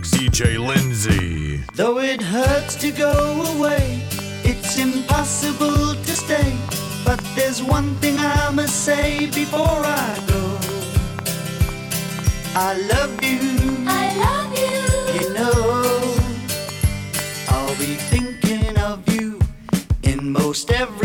like CJ Lindsay. Though it hurts to go away, it's impossible to stay. But there's one thing I must say before I go. I love you. I love you. You know, I'll be thinking of you in most every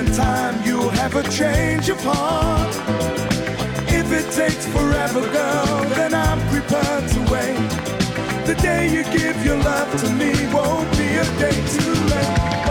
in time, you'll have a change of heart. If it takes forever, girl, then I'm prepared to wait. The day you give your love to me won't be a day too late.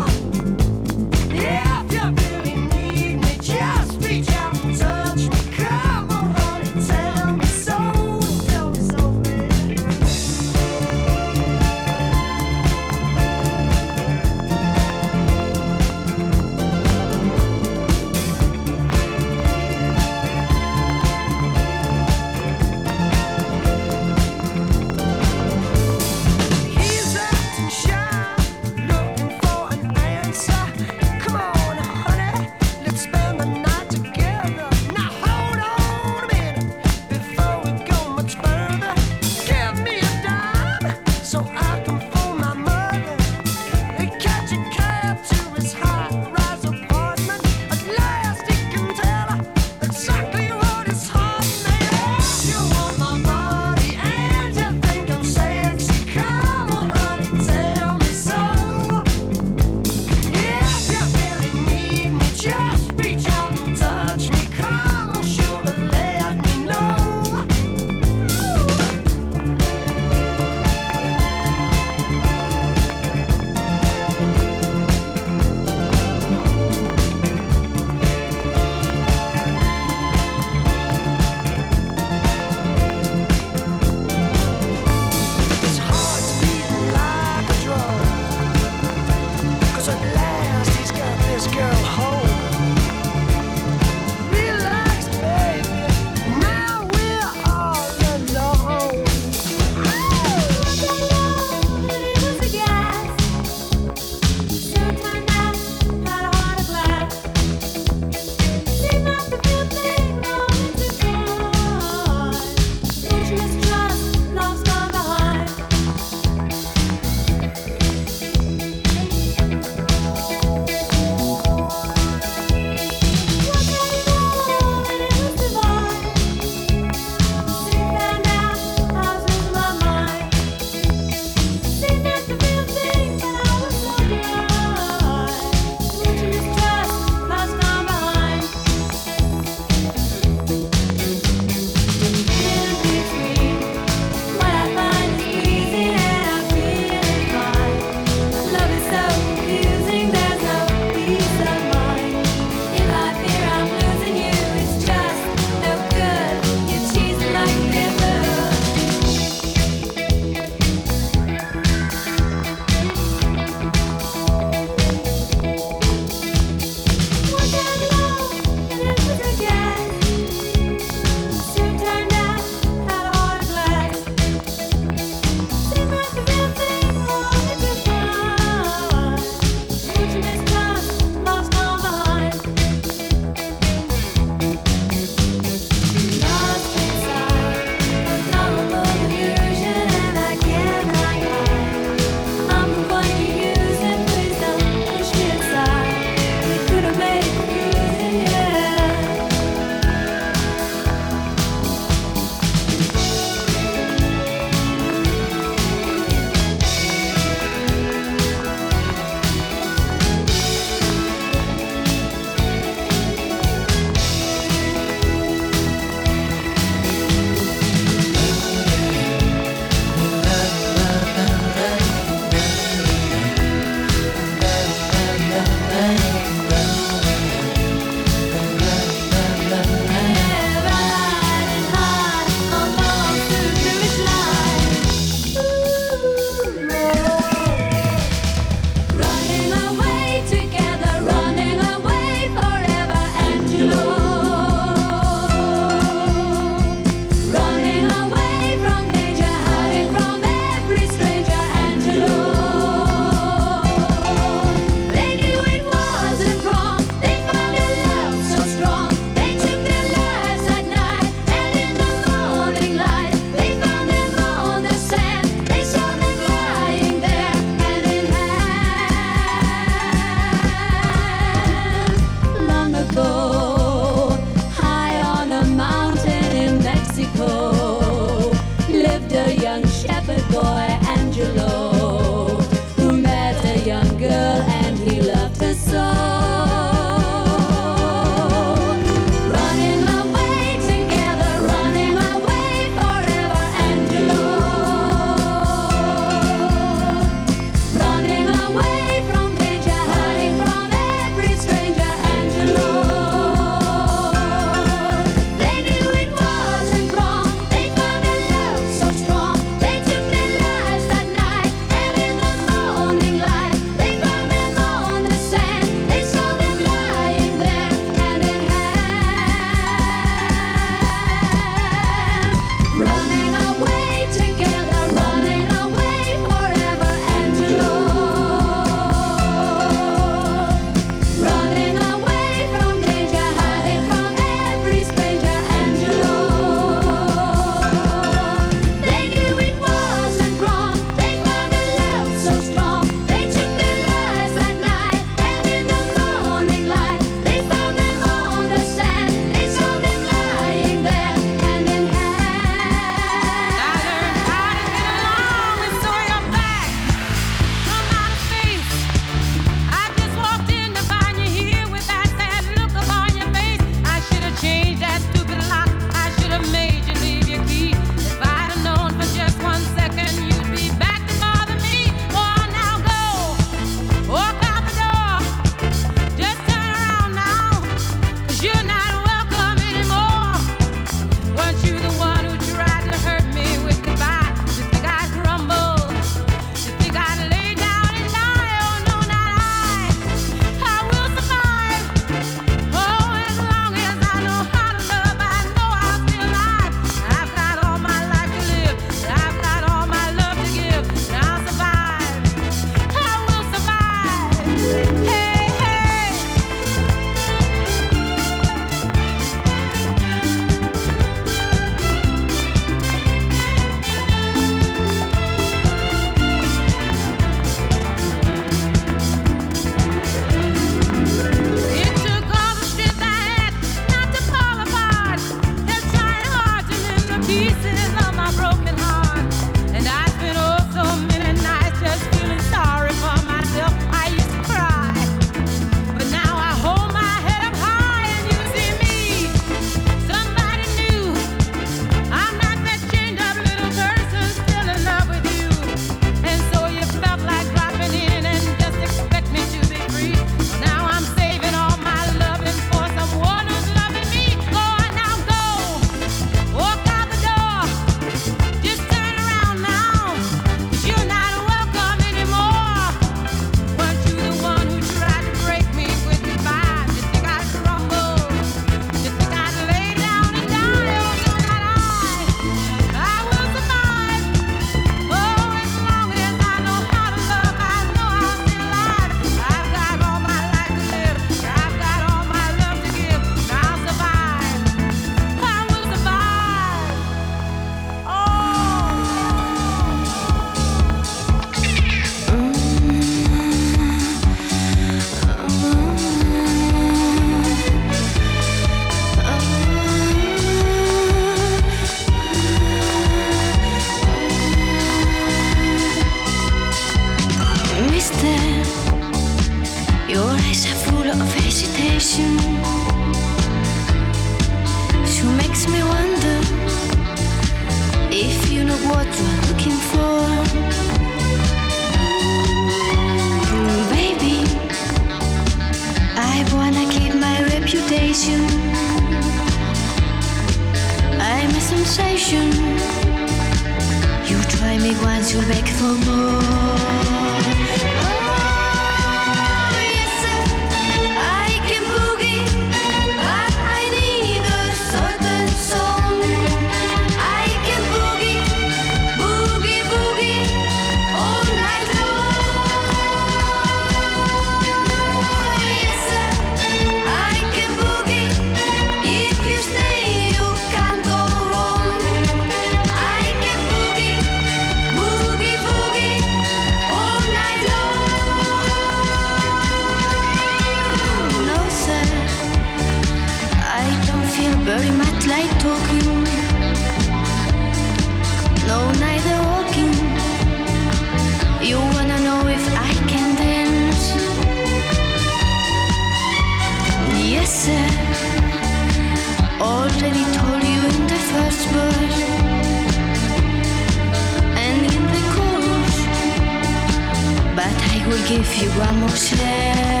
I will give you one more chance.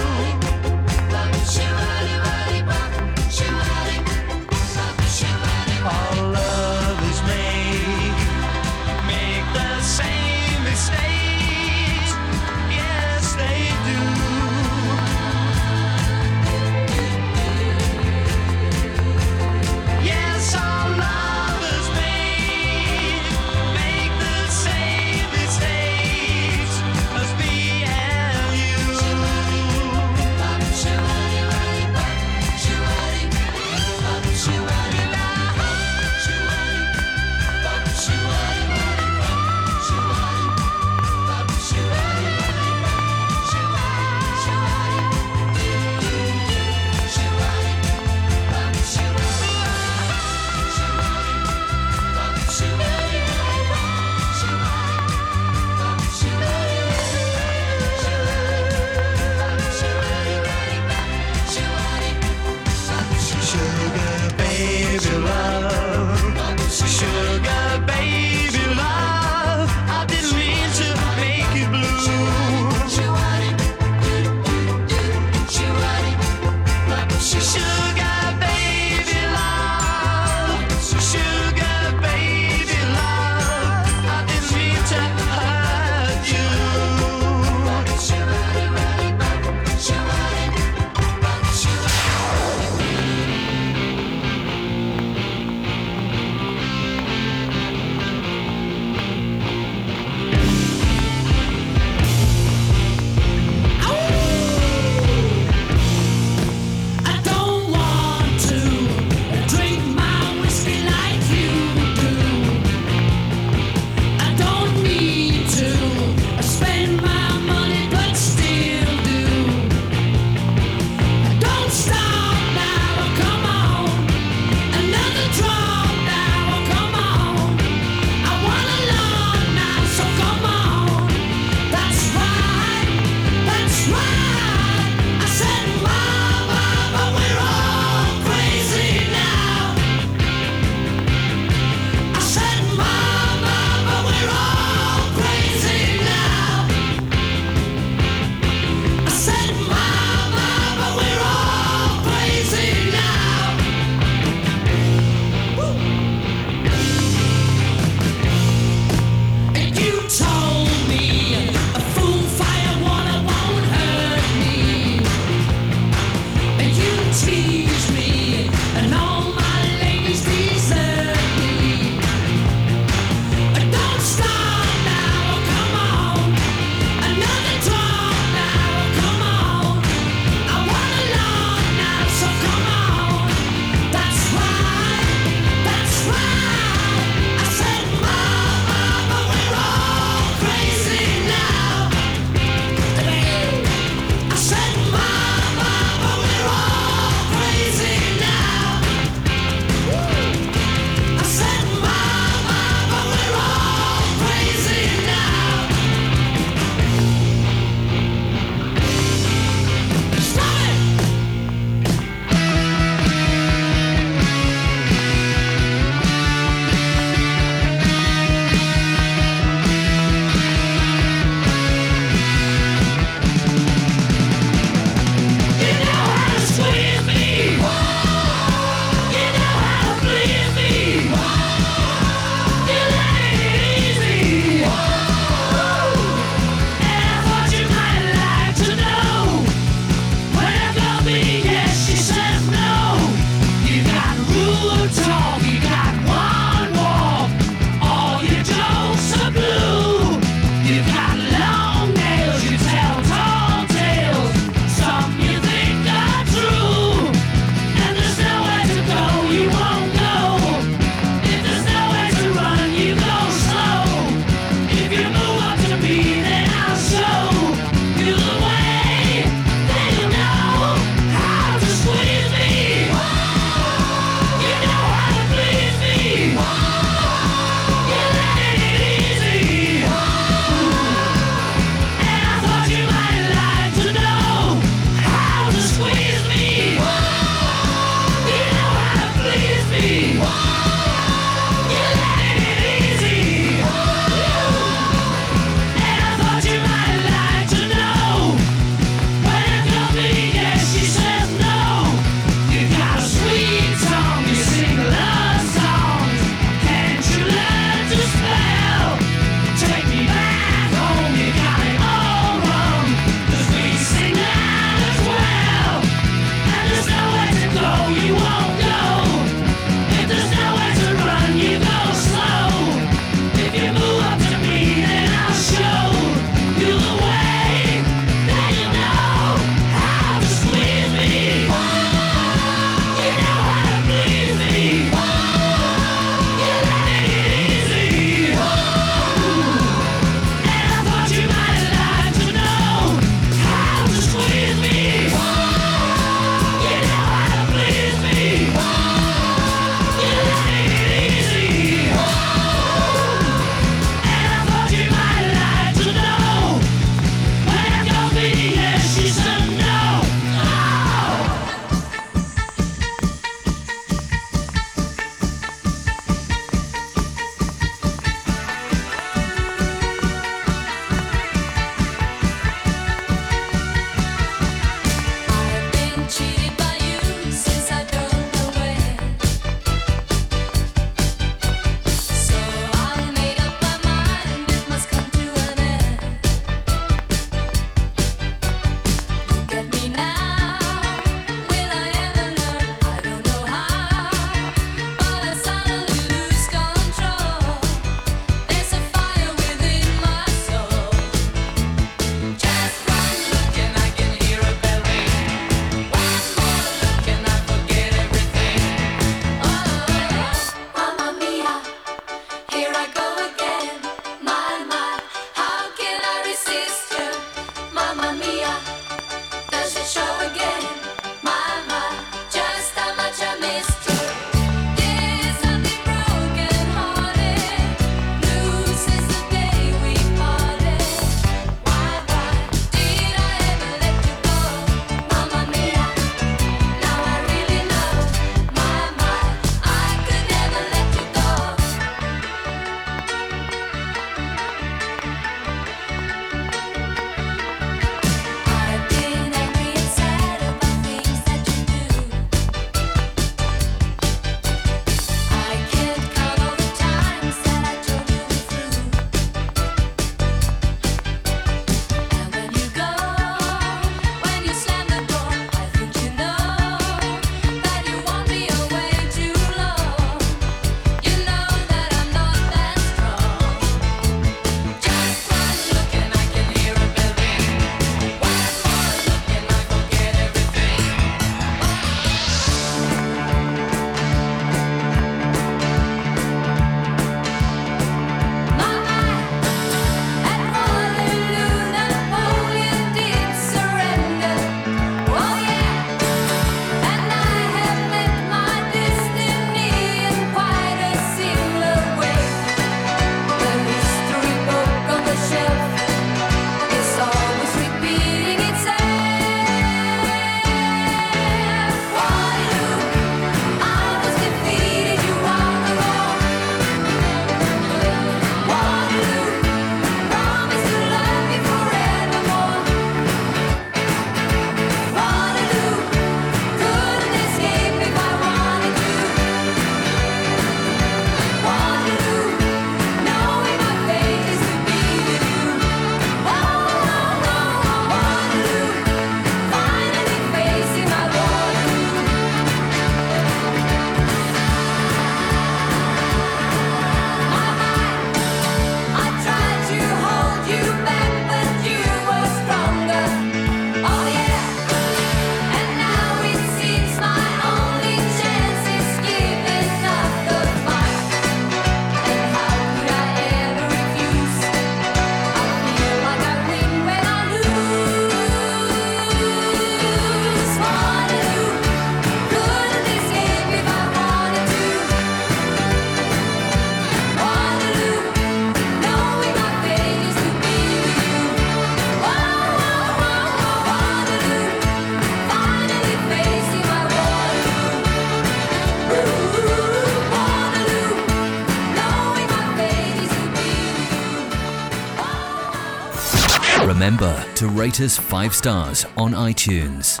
Rate us five stars on iTunes.